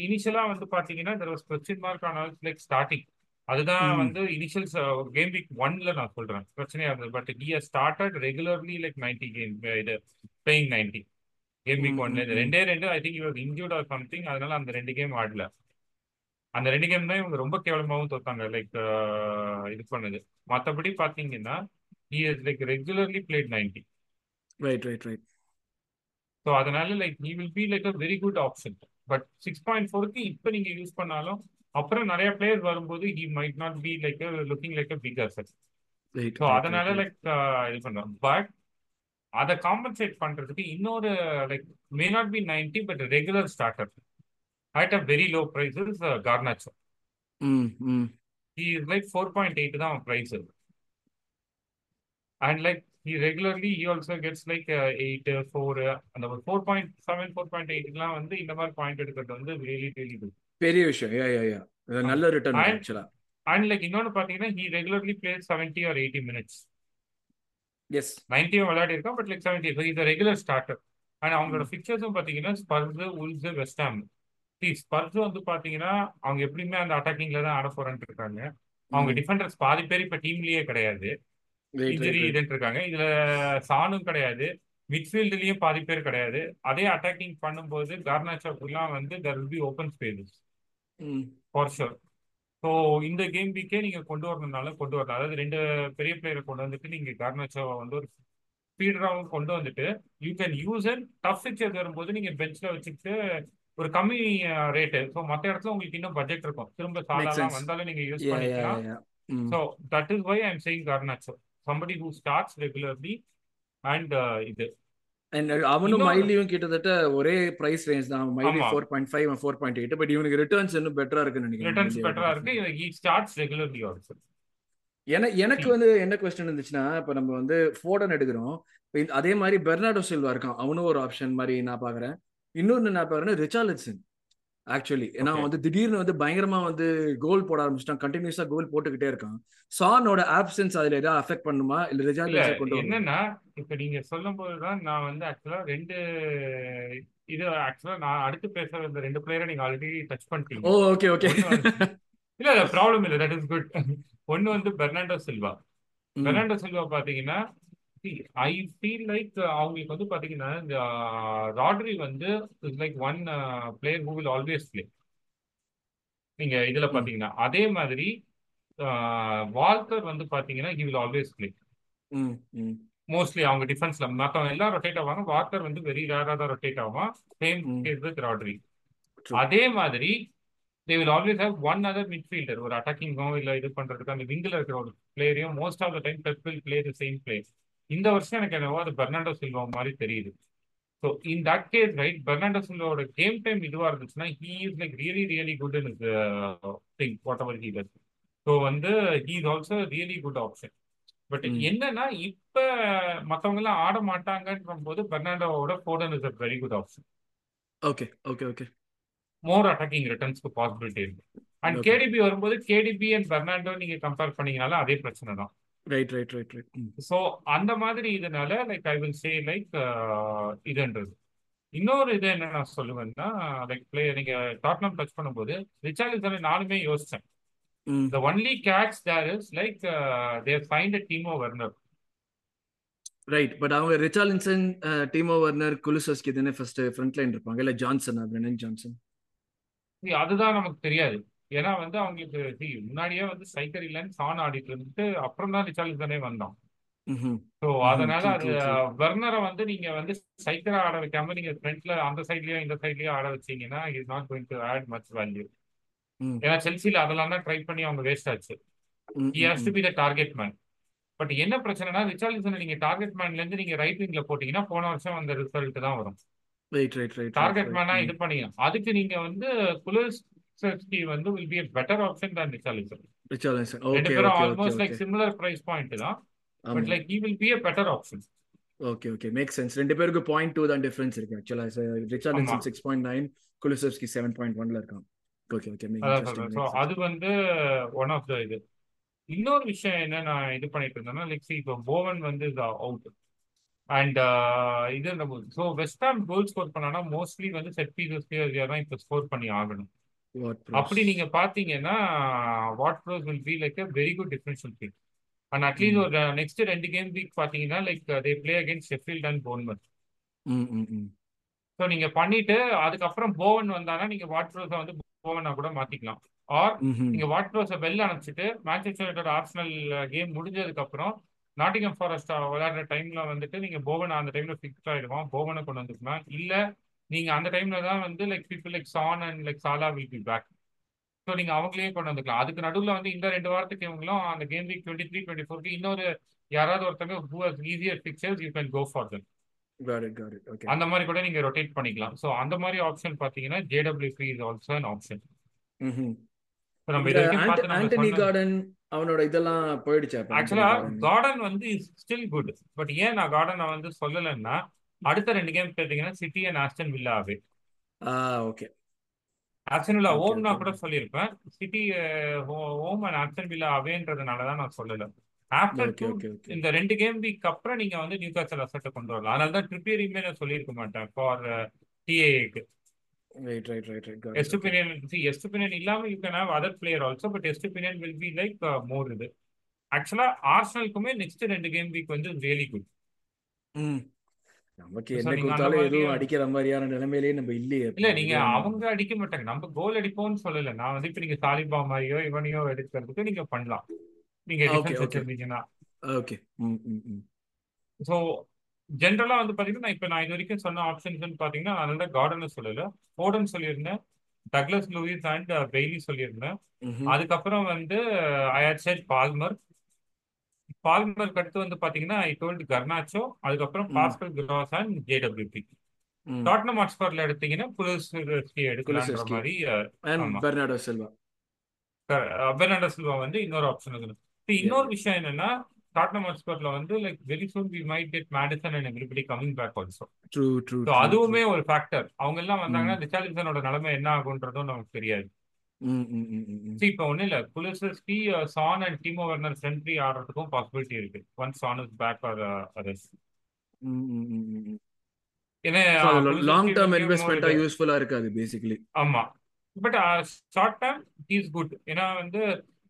Speaker 2: இனிஷியலா வந்து பாத்தீங்கன்னா there was question mark on like starting அதுதான். வந்து இனிஷியல் கேம் வீக் ஒன்ல நான் சொல்றேன். பிரச்சனையா இருந்தது. But he started regularly like ninety game இது பிளேயிங் நைன்டி கேம் வீக் ஒன்ல. ரெண்டே ரெண்டு ஐ திங்க் இவர் இன்ஜூர்ட் ஆர் சம்திங் அதனால அந்த ரெண்டு கேம் ஆடல. அந்த ரெண்டு கேம் தான் இவங்க ரொம்ப கேவலமாவும் தோத்தாங்க லைக் இது பண்ணது. மற்றபடி பாத்தீங்கன்னா he is like regularly played ninety
Speaker 1: right right right
Speaker 2: so அதனால like he will be like a very good option but six point ஃபோருக்கு இப்போ நீங்க யூஸ் பண்ணாலும் அப்புறம் நிறைய பிளேயர் வரும்போது he might not be like looking like a big asset so அதனால லைக் இது பண்றோம் பட் அதை காம்பன்சேட் பண்றதுக்கு இன்னொரு like may not be ninety but regular starter at a very low Garnacho he is like four point eight தான் price and like he regularly he also gets like uh, eight uh, four uh, அந்த ஒரு four point seven four point எயிட்லாம் வந்து இந்த மாதிரி பாயிண்ட் எடுக்கிறது வந்து ரியலி ரியலி குட்
Speaker 1: பெரிய விஷயம். யா யா யா நல்ல ரிட்டர்ன் ஆக்சுவலா
Speaker 2: அண்ட் லைக் இன்னொன்று பார்த்தீங்கன்னா he regularly plays seventy or eighty minutes
Speaker 1: yes
Speaker 2: நைன்ட்டியும் விளையாடி இருக்கான் பட் லைக் செவன்ட்டி ஸோ இது ரெகுலர் ஸ்டார்டர் அண்ட் அவங்களோட ஃபிக்சர்ஸும் பார்த்தீங்கன்னா ஸ்பர்ஸ் உல்ஸ் வெஸ்டாம் ஸ்பர்ஸ் வந்து பார்த்தீங்கன்னா அவங்க எப்படியுமே அந்த அட்டாக்கிங்ல தான் ஆட போறேன்னு இருக்காங்க. அவங்க டிஃபெண்டர்ஸ் பாதி பேர் இப்போ டீம்லயே கிடையாது. இன்ஜுரி இதுன்னு இருக்காங்க இதுல சானும் கிடையாது. மிட்ஃபீல்டுலயும் பாதி பேர் கிடையாது. அதே அட்டாக்கிங் பண்ணும்போது கார்னாச்சோக்குலாம் வந்து there will be open spaces for sure so இந்த கேம் வீக்கே நீங்க கொண்டு வரணும்னால கொண்டு வரலாம். அதாவது ரெண்டு பெரிய பிளேயரை கொண்டு வந்துட்டு நீங்க கார்னாச்சோவை வந்து ஒரு ஸ்பீடராகவும் கொண்டு வந்துட்டு you can use and tough fixtures வரும்போது நீங்க பெஞ்ச்ல வச்சுக்கிட்டு ஒரு கம்மி ரேட்டு ஸோ மற்ற இடத்துல உங்களுக்கு இன்னும் பட்ஜெட் இருக்கும். திரும்ப
Speaker 1: sense.
Speaker 2: வந்தாலும் நீங்க யூஸ் பண்ணிக்கலாம். So that is why I'm saying Garnacho somebody who starts regularly and uh, இது.
Speaker 1: அண்ட் அவனும்
Speaker 2: இன்னொரு-
Speaker 1: மைலியும் கிட்டத்தட்ட ஒரே பிரைஸ் ரேஞ்ச் தான். மைலி. Four point five four point eight but இவனுக்கு ரிட்டர்ன்ஸ் இன்னும் பெட்டரா இருக்குன்னு நினைக்கிறேன்.
Speaker 2: ரிட்டர்ன்ஸ் பெட்டரா. இருக்கு. he starts regularly also.
Speaker 1: என- எனக்கு வந்து என்ன கொஸ்டின் இருந்துச்சுன்னா இப்ப நம்ம வந்து ஃபோர்டன் எடுக்கிறோம். அதே மாதிரி பெர்னாடோ சில்வா இருக்கான். அவனும் ஒரு ஆப்ஷன் மாதிரி நான் பாக்குறேன் இன்னொன்னு நான் பாக்குறேன் ரிச்சார்லிசன் ஆக்சுவலி ஏன்னா. வந்து திடீர்னு வந்து பயங்கரமா வந்து கோல் போட ஆரம்பிச்சிட்டான். கண்டினியூஸா கோல் போட்டுக்கிட்டே இருக்கான். சானோட ஆப்சன்ஸ் அதுல ஏதாவது அஃபெக்ட் பண்ணுமா? இல்ல ரிச்சார்லிசன் கொண்டு
Speaker 2: என்னன்னா இப்ப நீங்க சொல்லும் போதுதான் நான் வந்து ஆக்சுவலா ரெண்டு இது ஆக்சுவலா நான் அடுத்து பேசுற இந்த ரெண்டு பிளேயரை நீங்க ஆல்ரெடி டச்
Speaker 1: ஓ
Speaker 2: பண்ணிட்டீங்க
Speaker 1: ஓகே ஓகே
Speaker 2: இல்ல இல்ல ப்ராப்ளம் இல்ல. தட் இஸ் குட் ஒன்னு வந்து பெர்னாண்டோ சில்வா. பெர்னாண்டோ சில்வா பாத்தீங்கன்னா ஐ ஃபீல் லைக் அவங்களுக்கு வந்து பாத்தீங்கன்னா இந்த ராட்ரி வந்து like one player who will always play நீங்க இதுல. பாத்தீங்கன்னா அதே மாதிரி வால்கர் வந்து பாத்தீங்கன்னா he will always play mostly அவங்க டிஃபென்ஸ்ல மத்தவங்க எல்லாம் ரொட்டேட் ஆவாங்க. வால்கர் வந்து வெரி ரேரா தான் ரொட்டேட் ஆவான். சேம். Case with Rodri. அதே மாதிரி they will always have one other midfielder ஒரு அட்டாக்கிங்கோ இல்ல இது பண்றதுக்கு அந்த விங்கில் இருக்கிற ஒரு பிளேயரையும் most of the time Pep will play the same play இந்த வருஷம் எனக்கு என்னவோ அது பெர்னாண்டோ சில்வா மாதிரி தெரியுது. So in that case right Bernardo சில்வாவோட game time இதுவா இருந்துச்சுன்னா he is like really really good in thing whatever he does so வந்து he is also really good option but. என்னன்னா இப்ப மத்தவங்க எல்லாம் ஆட மாட்டாங்கன்ற போது பெர்னாண்டோவோட ஃபோர்டன் is a very good option
Speaker 1: okay okay okay
Speaker 2: more attacking ரிட்டர்ன்ஸ்க்கு possibility இருக்கு அண்ட். கேடிபி வரும்போது கேடிபி அண்ட் பெர்னாண்டோ நீங்க கம்பேர் பண்ணீங்கனாலும் அதே பிரச்சனை தான்.
Speaker 1: Right right right right
Speaker 2: so அந்த மாதிரி இதனால like I will say like இதுன்றது. இன்னொரு இது என்ன நான் சொல்லுவேன்னா லைக் பிளே நீங்க டாட்னம் டச் பண்ணும்போது ரிச்சார்லிசன் நானுமே யோசிச்சேன்.
Speaker 1: ம்.
Speaker 2: The only catch there is like uh, they find a Timo Werner.
Speaker 1: Right but அவங்க ரிச்சார்லின்சன் டீமோ வர்னர் குலுசஸ்கி தானே ஃபர்ஸ்ட் ஃப்ரண்ட் லைன் இருப்பாங்க இல்ல ஜான்சன் பிரெனன் ஜான்சன்
Speaker 2: அதுதான் நமக்கு தெரியாது. ஏன்னா வந்து அவங்களுக்கு முன்னாடியே வந்து சைக்கர் இல்லைன்னு சான் ஆடிட்டு இருந்துட்டு அப்புறம் தான் ரிச்சார்லிசனே வந்தான்.
Speaker 1: ம்ஹும்.
Speaker 2: ஸோ அதனால அது. வெர்னரை வந்து நீங்க வந்து சைக்கரா ஆட வைக்காம நீங்க ஃப்ரண்ட்ல அந்த சைட்லயோ இந்த சைட்லயோ ஆட வச்சீங்கன்னா is not going to add much value. ஏன்னா செல்சியில் அதெல்லாம் தான் ட்ரை பண்ணி அவங்க வேஸ்ட் ஆச்சு. He has to be the target man but என்ன பிரச்சனைனா ரிச்சார்லிசன் நீங்க டார்கெட் மேன்ல இருந்து நீங்க ரைட் விங்ல போட்டீங்கன்னா போன வருஷம் அந்த ரிசல்ட் தான் வரும். டார்கெட் மேனா இது பண்ணீங்க அதுக்கு நீங்க வந்து குலோஸ்கி வந்து will be a better option தான் ரிச்சார்லிசன்
Speaker 1: ரிச்சார்லின்சன்
Speaker 2: ரெண்டு
Speaker 1: okay okay
Speaker 2: almost like similar price point தான். But like he will be a better option
Speaker 1: okay okay make sense ரெண்டு பேருக்கு பாயிண்ட் டூ தான் டிஃபரன்ஸ் இருக்கு ஆக்சுவலா Richarlison six point nine Kulusevski seven point ஒன்ல இருக்கான். ஓகே ஓகே
Speaker 2: அது வந்து ஒன் ஆஃப் த இது. இன்னொரு விஷயம் என்ன நான் இது பண்ணிட்டு இருந்தேன்னா லைக் இப்போ போவன் வந்து அவுட் அண்ட் இது so West Ham goal score பண்ணானா மோஸ்ட்லி வந்து செட் பீசஸ் தான் இப்போ ஸ்கோர் பண்ணி ஆகணும். அப்படி நீங்க பாத்தீங்கன்னா what pros will be like very good differential team and at least ஒரு நெக்ஸ்ட் ரெண்டு கேம் வீக் பாத்தீங்கன்னா like they play against Sheffield and Bournemouth so நீங்க பண்ணிட்டு அதுக்கப்புறம் போவன் வந்தானா நீங்க வாட் ப்ரோஸை வந்து போவனா கூட மாத்திக்கலாம். ஆர் நீங்க வாட் ப்ரோஸை வெளில அனுப்பிச்சிட்டு மேன்செஸ்டர் யுனைடெட் ஆர்சனல் கேம் முடிஞ்சதுக்கு அப்புறம் நாட்டிகம் ஃபாரஸ்ட் விளையாடுற டைம்ல வந்துட்டு நீங்க போவன் அந்த டைம்ல ஃபிக்ஸ் ஆயிடுவான். போவனை கொண்டு வந்துக்கலாம் இல்ல நீங்க அந்த டைம்ல தான் வந்து like people like Son and like Salah will be back so நீங்க அவங்களையே கொண்டு வந்துக்கலாம். அதுக்கு நடுவில் வந்து இந்த ரெண்டு வாரத்துக்கு இவங்களும் அந்த game week twenty three twenty ஃபோருக்கு இன்னொரு யாராவது ஒருத்தங்க who has easier fixtures you can go for them அந்த மாதிரி கூட நீங்க ரொட்டேட் பண்ணிக்கலாம். ஸோ அந்த மாதிரி ஆப்ஷன் பாத்தீங்கன்னா JWP is also an option
Speaker 1: Anthony Gordon அவனோட இதெல்லாம் போயிடுச்சு
Speaker 2: ஆக்சுவலா கார்டன் வந்து ஸ்டில் குட் பட் ஏன் நான் கார்டனை வந்து சொல்லலைன்னா அடுத்த ரெண்டு கேம் கேட்டீங்கன்னா சிட்டி அண்ட் ஆஸ்டன் வில்லாவே
Speaker 1: ஓகே
Speaker 2: ஆஸ்டன் வில்லா ஓம்னா கூட சொல்லியிருப்பேன். City home and Aston Villa அவேன்றதுனால தான் நான் சொல்லல. ஆஃப்டர் டூ இந்த ரெண்டு கேம் வீக் அப்புறம் நீங்க வந்து நியூ காசல் அசட்டை கொண்டு வரலாம். அதனால தான் ட்ரிப்பியரியுமே நான் சொல்லியிருக்க மாட்டேன் ஃபார் டிஏக்கு
Speaker 1: right, right. Got
Speaker 2: Estupinian, see, Estupinian இல்லாம you can have other player also, but Estupinian will be like uh, more இது. ஆக்சுவலா ஆர்சனலுக்குமே நெக்ஸ்ட் ரெண்டு கேம் வீக் வந்து ரியலி குட்
Speaker 1: நமக்கு என்ன கொடுத்தாலும் எதுவும் அடிக்கிற மாதிரியான நிலைமையிலேயே நம்ம இல்லையே
Speaker 2: இல்ல நீங்க அவங்க அடிக்க மாட்டாங்க. நம்ம கோல் அடிப்போம்னு சொல்லல. நான் வந்து இப்ப நீங்க சாலிபா மாதிரியோ இவனையோ எடுக்கிறதுக்கு நீங்க பண்ணலாம். நீங்க டிஃபென்ஸ் வச்சிருந்தீங்கன்னா.
Speaker 1: ஓகே
Speaker 2: ஸோ ஜென்ரலா வந்து பாத்தீங்கன்னா இப்ப நான் இது வரைக்கும் சொன்ன ஆப்ஷன்ஸ் பாத்தீங்கன்னா நான் நல்ல கார்டனை சொல்லல. ஃபோர்டன் சொல்லியிருந்தேன். டக்லஸ் லூயிஸ் அண்ட் பெய்லி சொல்லியிருந்தேன். அதுக்கப்புறம் வந்து ஐ ஹட் செட் பால்மர் பால்மருக்கு அடுத்து வந்து பாத்தீங்கன்னா ஐ டோல்டு கர்னாச்சோ அதுக்கப்புறம் Pascal Gross and JWP Tottenham ஹாட்ஸ்பார்ல எடுத்தீங்கன்னா புலிஸ்கி எடுக்கலான்ற மாதிரி
Speaker 1: பெர்னாடோ செல்வா
Speaker 2: பெர்னாடோ செல்வா வந்து இன்னொரு ஆப்ஷன் இருக்கு. இன்னொரு விஷயம் என்னன்னா டாட்னம் ஹாட்ஸ்பர்ல வந்து like very soon we might get Maddison and everybody coming back also
Speaker 1: true true
Speaker 2: அதுவுமே ஒரு ஃபேக்டர் அவங்க எல்லாம் வந்தாங்கன்னா ரிச்சார்லிசனோட நிலைமை என்ன ஆகுன்றதும் நமக்கு தெரியாது. இப்போ ஒன்றும் இல்லை. Pulisic San and Timo Werner சென்ட்ரி ஆடுறதுக்கும் பாசிபிலிட்டி இருக்கு. One San is back or others
Speaker 1: ஏன்னா லாங் டேர்ம் இன்வெஸ்ட்மெண்ட்டா யூஸ்ஃபுல்லா இருக்காது பேசிக்கலி
Speaker 2: ஆமா. But short term is good ஏன்னா வந்து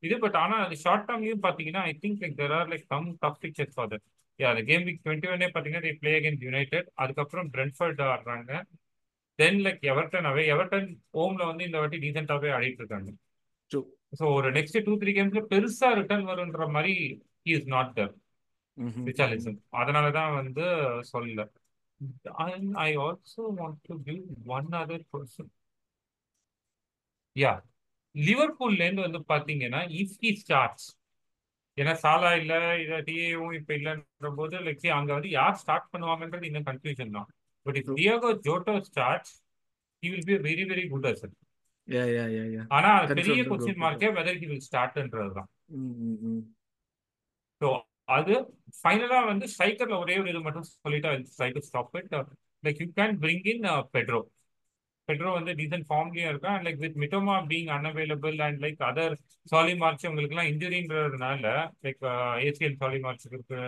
Speaker 2: இது பட் ஆனா அது ஷார்ட் டேர்ம்லயும் பாத்தீங்கன்னா I think like there are like come tough fixtures for that yeah அந்த கேம் வீக் டுவெண்ட்டி ஒன்னே பாத்தீங்கன்னா தே பிளே அகேன்ஸ்ட் யுனைடெட் அதுக்கப்புறம் பிரென்ஃபர்ட் ஆடுறாங்க. Then like Everton away Everton ஹோம்ல வந்து இந்த வாட்டி டீசென்டாவே ஆடிட்டு இருக்காங்க. ஸோ ஒரு நெக்ஸ்ட் டூ த்ரீ கேம்ஸ்ல பெருசா ரிட்டர்ன் வரும்ன்ற மாதிரி இஸ் நாட் தர் ரிச்சாலிசன் அதனாலதான் வந்து சொல்லல. I also want to give one other person yeah லிவர்பூல்ல இருந்து வந்து பாத்தீங்கன்னா இஃப் ஹி ஸ்டார்ட்ஸ் ஏன்னா சாலா இல்ல இதை டிஏவும் இப்ப இல்லைன்ற போது லைக் அங்க வந்து யார் ஸ்டார்ட் பண்ணுவாங்கன்றது இன்னும் கன்ஃபியூஷன் தான். But if Diogo Jota starts he will be very very good Hasan ஆனா பெரிய கொஸ்டின் மார்க்கே வெதர் ஹி வில் ஸ்டார்ட்ன்றது தான். ஸோ அது ஃபைனலா வந்து ஸ்ட்ரைக்கர்ல ஒரே ஒரு இது மட்டும் சொல்லிட்டு try to stop it like you can bring in Pedro Pedro வந்து டீசென்ட் ஃபார்ம்லயும் இருக்கா and like with Mitoma being unavailable and like other Solly March உங்களுக்குலாம் இன்ஜுரின்றதுனால லைக் ஏசிஎல் சாலி மார்ச் இருக்கு.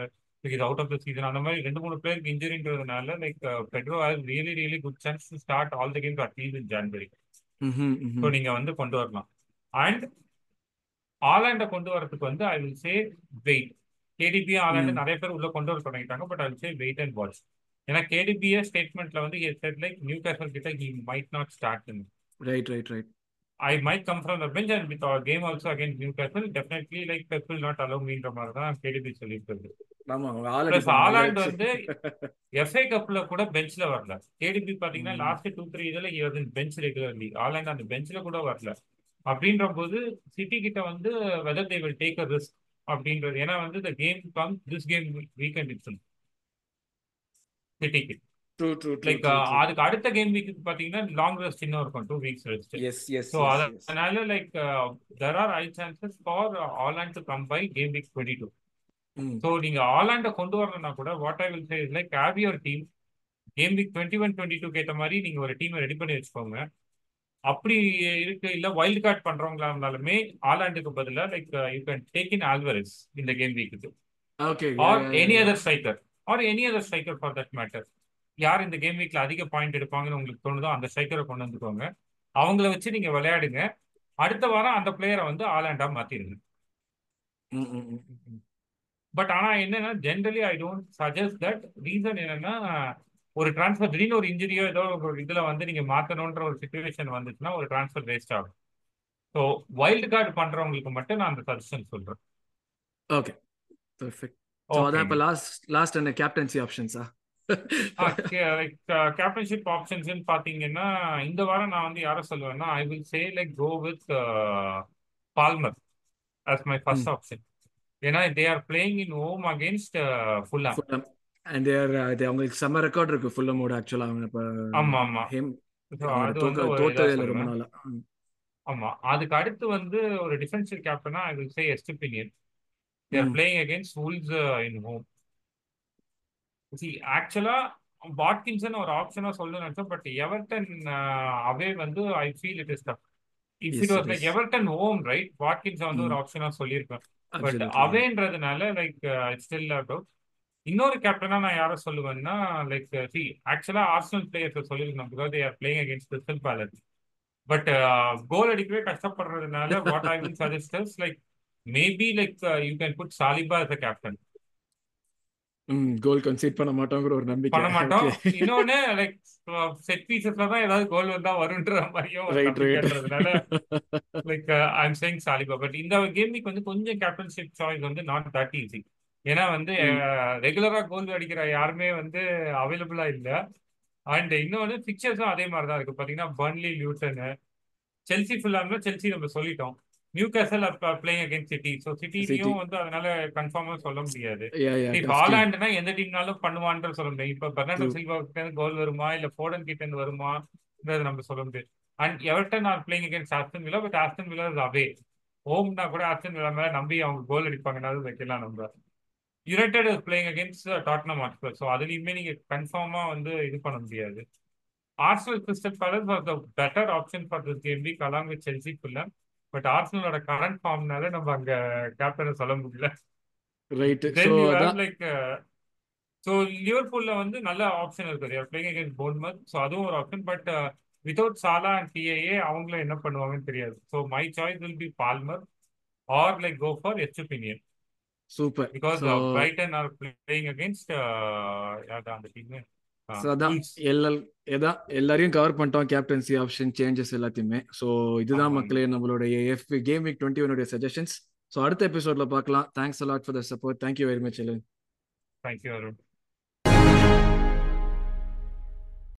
Speaker 2: Is out of the season அந்த மாதிரி ரெண்டு மூணு பேருக்கு இன்ஜுரின்றதுனால like Pedro has really really good chance to start all the games at least in January so நீங்க வந்து கொண்டு வரலாம். அண்ட் ஆலாண்டை கொண்டு வரதுக்கு வந்து I will say wait KDB Haaland நிறைய பேர் உள்ள கொண்டு வர தொடங்கிட்டாங்க but I will say wait and watch ஏன்னா கேடிபிஏ ஸ்டேட்மெண்ட்ல வந்து லைக் நியூ கேசல் கிட்ட he might not start
Speaker 1: right right right
Speaker 2: I might come from the bench and with game also again Newcastle definitely like people not allow மீன்ற மாதிரி தான் கேடிபி சொல்லியிருக்கிறது. ஆலாண்ட் வந்து எஃப்ஐ கப்ல கூட பெஞ்ச்ல வரல. கேடிபி பாத்தீங்கன்னா லாஸ்ட் டூ த்ரீ இதுல பெஞ்ச் ரெகுலர்லி ஆலாண்ட் அந்த பெஞ்ச்ல கூட வரல. அப்படின்ற போது சிட்டி கிட்ட வந்து whether they will take a risk அப்படின்றது ஏன்னா வந்து the game come this game weekend it's சிட்டிக்கு லைக் அதுக்கு அடுத்த கேம் வீக் பாத்தீங்கன்னா லாங் ரெஸ்ட் இன்னும் இருக்கும் டூ வீக்ஸ் ரெஸ்ட் ஸோ அதனால like there are I chances for all and to come by game week twenty two so நீங்க ஆலாண்ட கொண்டு வரணும்னா கூட what I will say is like have your team game week twenty one twenty டூக்கு ஏற்ற மாதிரி நீங்க ஒரு டீமை ரெடி பண்ணி வச்சுக்கோங்க. அப்படி இருக்கு இல்ல வைல்ட் கார்டு பண்றவங்களா இருந்தாலுமே ஆலாண்டுக்கு பதிலா like you can take in Alvarez இந்த கேம் வீக்குக்கு
Speaker 1: okay
Speaker 2: or any other striker or any other striker for that matter யார் இந்த கேம் வீக்ல அதிக பாயிண்ட் எடுப்பாங்கன்னு உங்களுக்கு தோணுதோ அந்த ஸ்ட்ரைக்கரை கொண்டு வந்துக்கோங்க. அவங்கள வச்சு நீங்க விளையாடுங்க. அடுத்த வாரம் அந்த பிளேயரை வந்து ஆலாண்டா மாத்திருங்க.
Speaker 1: ம் ம் ம் ம்.
Speaker 2: பட் ஆனா என்னன்னா generally I don't suggest that reason என்னன்னா ஒரு டிரான்ஸ்ஃபர் திடீர்னு ஒரு இன்ஜுரியோ ஏதோ ஒரு இதுல வந்து நீங்க மாத்தணும்ன்ற ஒரு சுச்சுவேஷன் வந்துச்சுன்னா ஒரு டிரான்ஸ்ஃபர் வேஸ்ட் ஆகும். ஸோ வைல்டு கார்டு பண்றவங்களுக்கு மட்டும் நான் அந்த சஜஷன் சொல்றேன்.
Speaker 1: ஓகே பெர்ஃபெக்ட் ஸோ அதான் இப்போ லாஸ்ட் லாஸ்ட் என்ன கேப்டன்சி ஆப்ஷன்ஸா
Speaker 2: லைக் கேப்டன்ஷிப் ஆப்ஷன்ஸ் பாத்தீங்கன்னா இந்த வாரம் நான் வந்து யாரை சொல்லுவேன்னா I will say like go with Palmer as my
Speaker 1: hmm.
Speaker 2: First option ஏன்னா they are playing in home against Fulham
Speaker 1: and there அது அவங்களுக்கு செம்ம ரெக்கார்ட் இருக்கு ஃபுல்லமோட ஆக்சுவலா அவங்க இப்போ
Speaker 2: ஆமா ஆமா.
Speaker 1: ஹேம்
Speaker 2: ஸோ
Speaker 1: அவங்களோட
Speaker 2: அது வந்து
Speaker 1: தோக்க
Speaker 2: ஒரு இதா
Speaker 1: தோத்ததே இல்லை ரொம்ப நாளா.
Speaker 2: ஆமா. அதுக்கு அடுத்து வந்து ஒரு டிஃபென்சிவ் கேப்டனா I will say Estupinan there
Speaker 1: hmm.
Speaker 2: Playing against Wolves in home see ஆக்சுவலா வாட்கின்சன் ஒரு ஆப்ஷனா சொல்லணும்னு நினைச்சேன் பட் எவர்டன் அவே வந்து I feel it is tough if it was like Everton home right Watkins வந்து ஒரு ஆப்ஷனா சொல்லியிருப்பேன். பட் அவேன்றதுனால லைக் ஸ்டில் அவுட் இன்னொரு கேப்டனா நான் யாரை சொல்லுவேன்னா லைக் சி ஆக்சுவலா ஆர்சனல் பிளேயர்ஸ் சொல்லியிருந்தோம் because they are playing against Crystal Palace but goal அடிக்கவே கஷ்டப்படுறதுனால what I will suggest like maybe like you can put Saliba as a captain
Speaker 1: goal concede பண்ண மாட்டோங்கிற ஒரு நம்பிக்கை.
Speaker 2: பண்ண மாட்டோம். இன்னொன்னு லைக் செட் பீசஸ்ல தான் ஏதாவது கோல் வந்தா வரும்ன்ற மாதிரியும் like I am saying Saliba but இந்த கேமிக்கு வந்து கொஞ்சம் கேப்டன்ஷிப் சாய்ஸ் வந்து நாட் தட் ஈஸி ஏன்னா வந்து ரெகுலரா கோல் அடிக்கிற யாருமே வந்து அவைலபிளா இல்ல. அண்ட் இன்னொன்று பிக்சர்ஸும் அதே மாதிரி தான் இருக்கு. பாத்தீங்கன்னா பர்ன்லி லியூட்டனு செல்சி ஃபுல்லாமே செல்சி நம்ம சொல்லிட்டோம். Newcastle playing against City so
Speaker 1: City
Speaker 2: சிட்டிலையும் வந்து அதனால கன்ஃபார்மா சொல்ல முடியாது. ஹாலாண்டுனா எந்த டீம்னாலும் பண்ணுவான்ற சொல்ல முடியும் இப்போ பெர்னாண்டோ சில்வா கிட்ட இருந்து கோல் வருமா இல்ல ஃபோர்டன் கிட்ட இருந்து வருமான்றது நம்ம சொல்ல முடியாது. And Everton are playing against Aston Villa but Aston Villa is away ஹோம்னா கூட ஆஸ்டன் வில்லா மேல நம்பி அவங்க கோல் அடிப்பாங்கன்னாலும் வைக்கலாம் நம்ம. United is playing against Tottenham Hotspur so அதுலயுமே நீங்க கன்ஃபார்மா வந்து இது பண்ண முடியாது. Arsenal Crystal Palace was the better option for this game week along with Chelsea ஃபுல்லா பட் ஆர்சனலோட கரண்ட் ஃபார்ம்னால நம்ம அங்க கேப்டனை சொல்ல முடியல.
Speaker 1: ரைட்
Speaker 2: லைக் ஸோ லிவர்பூல்ல வந்து நல்ல ஆப்ஷன் இருக்குது பிளேயிங் அகேன்ஸ்ட் போர்ன்மத் ஸோ அதுவும் ஒரு option but without Salah and TAA அவங்களும் என்ன பண்ணுவாங்கன்னு தெரியாது. So my choice will be Palmer or like go for Estupinan
Speaker 1: super
Speaker 2: because Brighton are playing against அந்த டீம்
Speaker 1: ஸோ அதான்
Speaker 2: உல்ஸ்
Speaker 1: எல்லா எதான் எல்லாரையும் கவர் பண்ணிட்டோம். கேப்டன்சி ஆப்ஷன் சேஞ்சஸ் எல்லாத்தையுமே. ஸோ இதுதான் மக்களே நம்மளுடைய எஃப் கேம் வீக் டுவெண்ட்டி ஒனுடைய சஜஷன்ஸ் ஸோ அடுத்த எபிசோட்ல பார்க்கலாம். Thanks a lot for the support thank you very much Ellen
Speaker 2: thank you Arun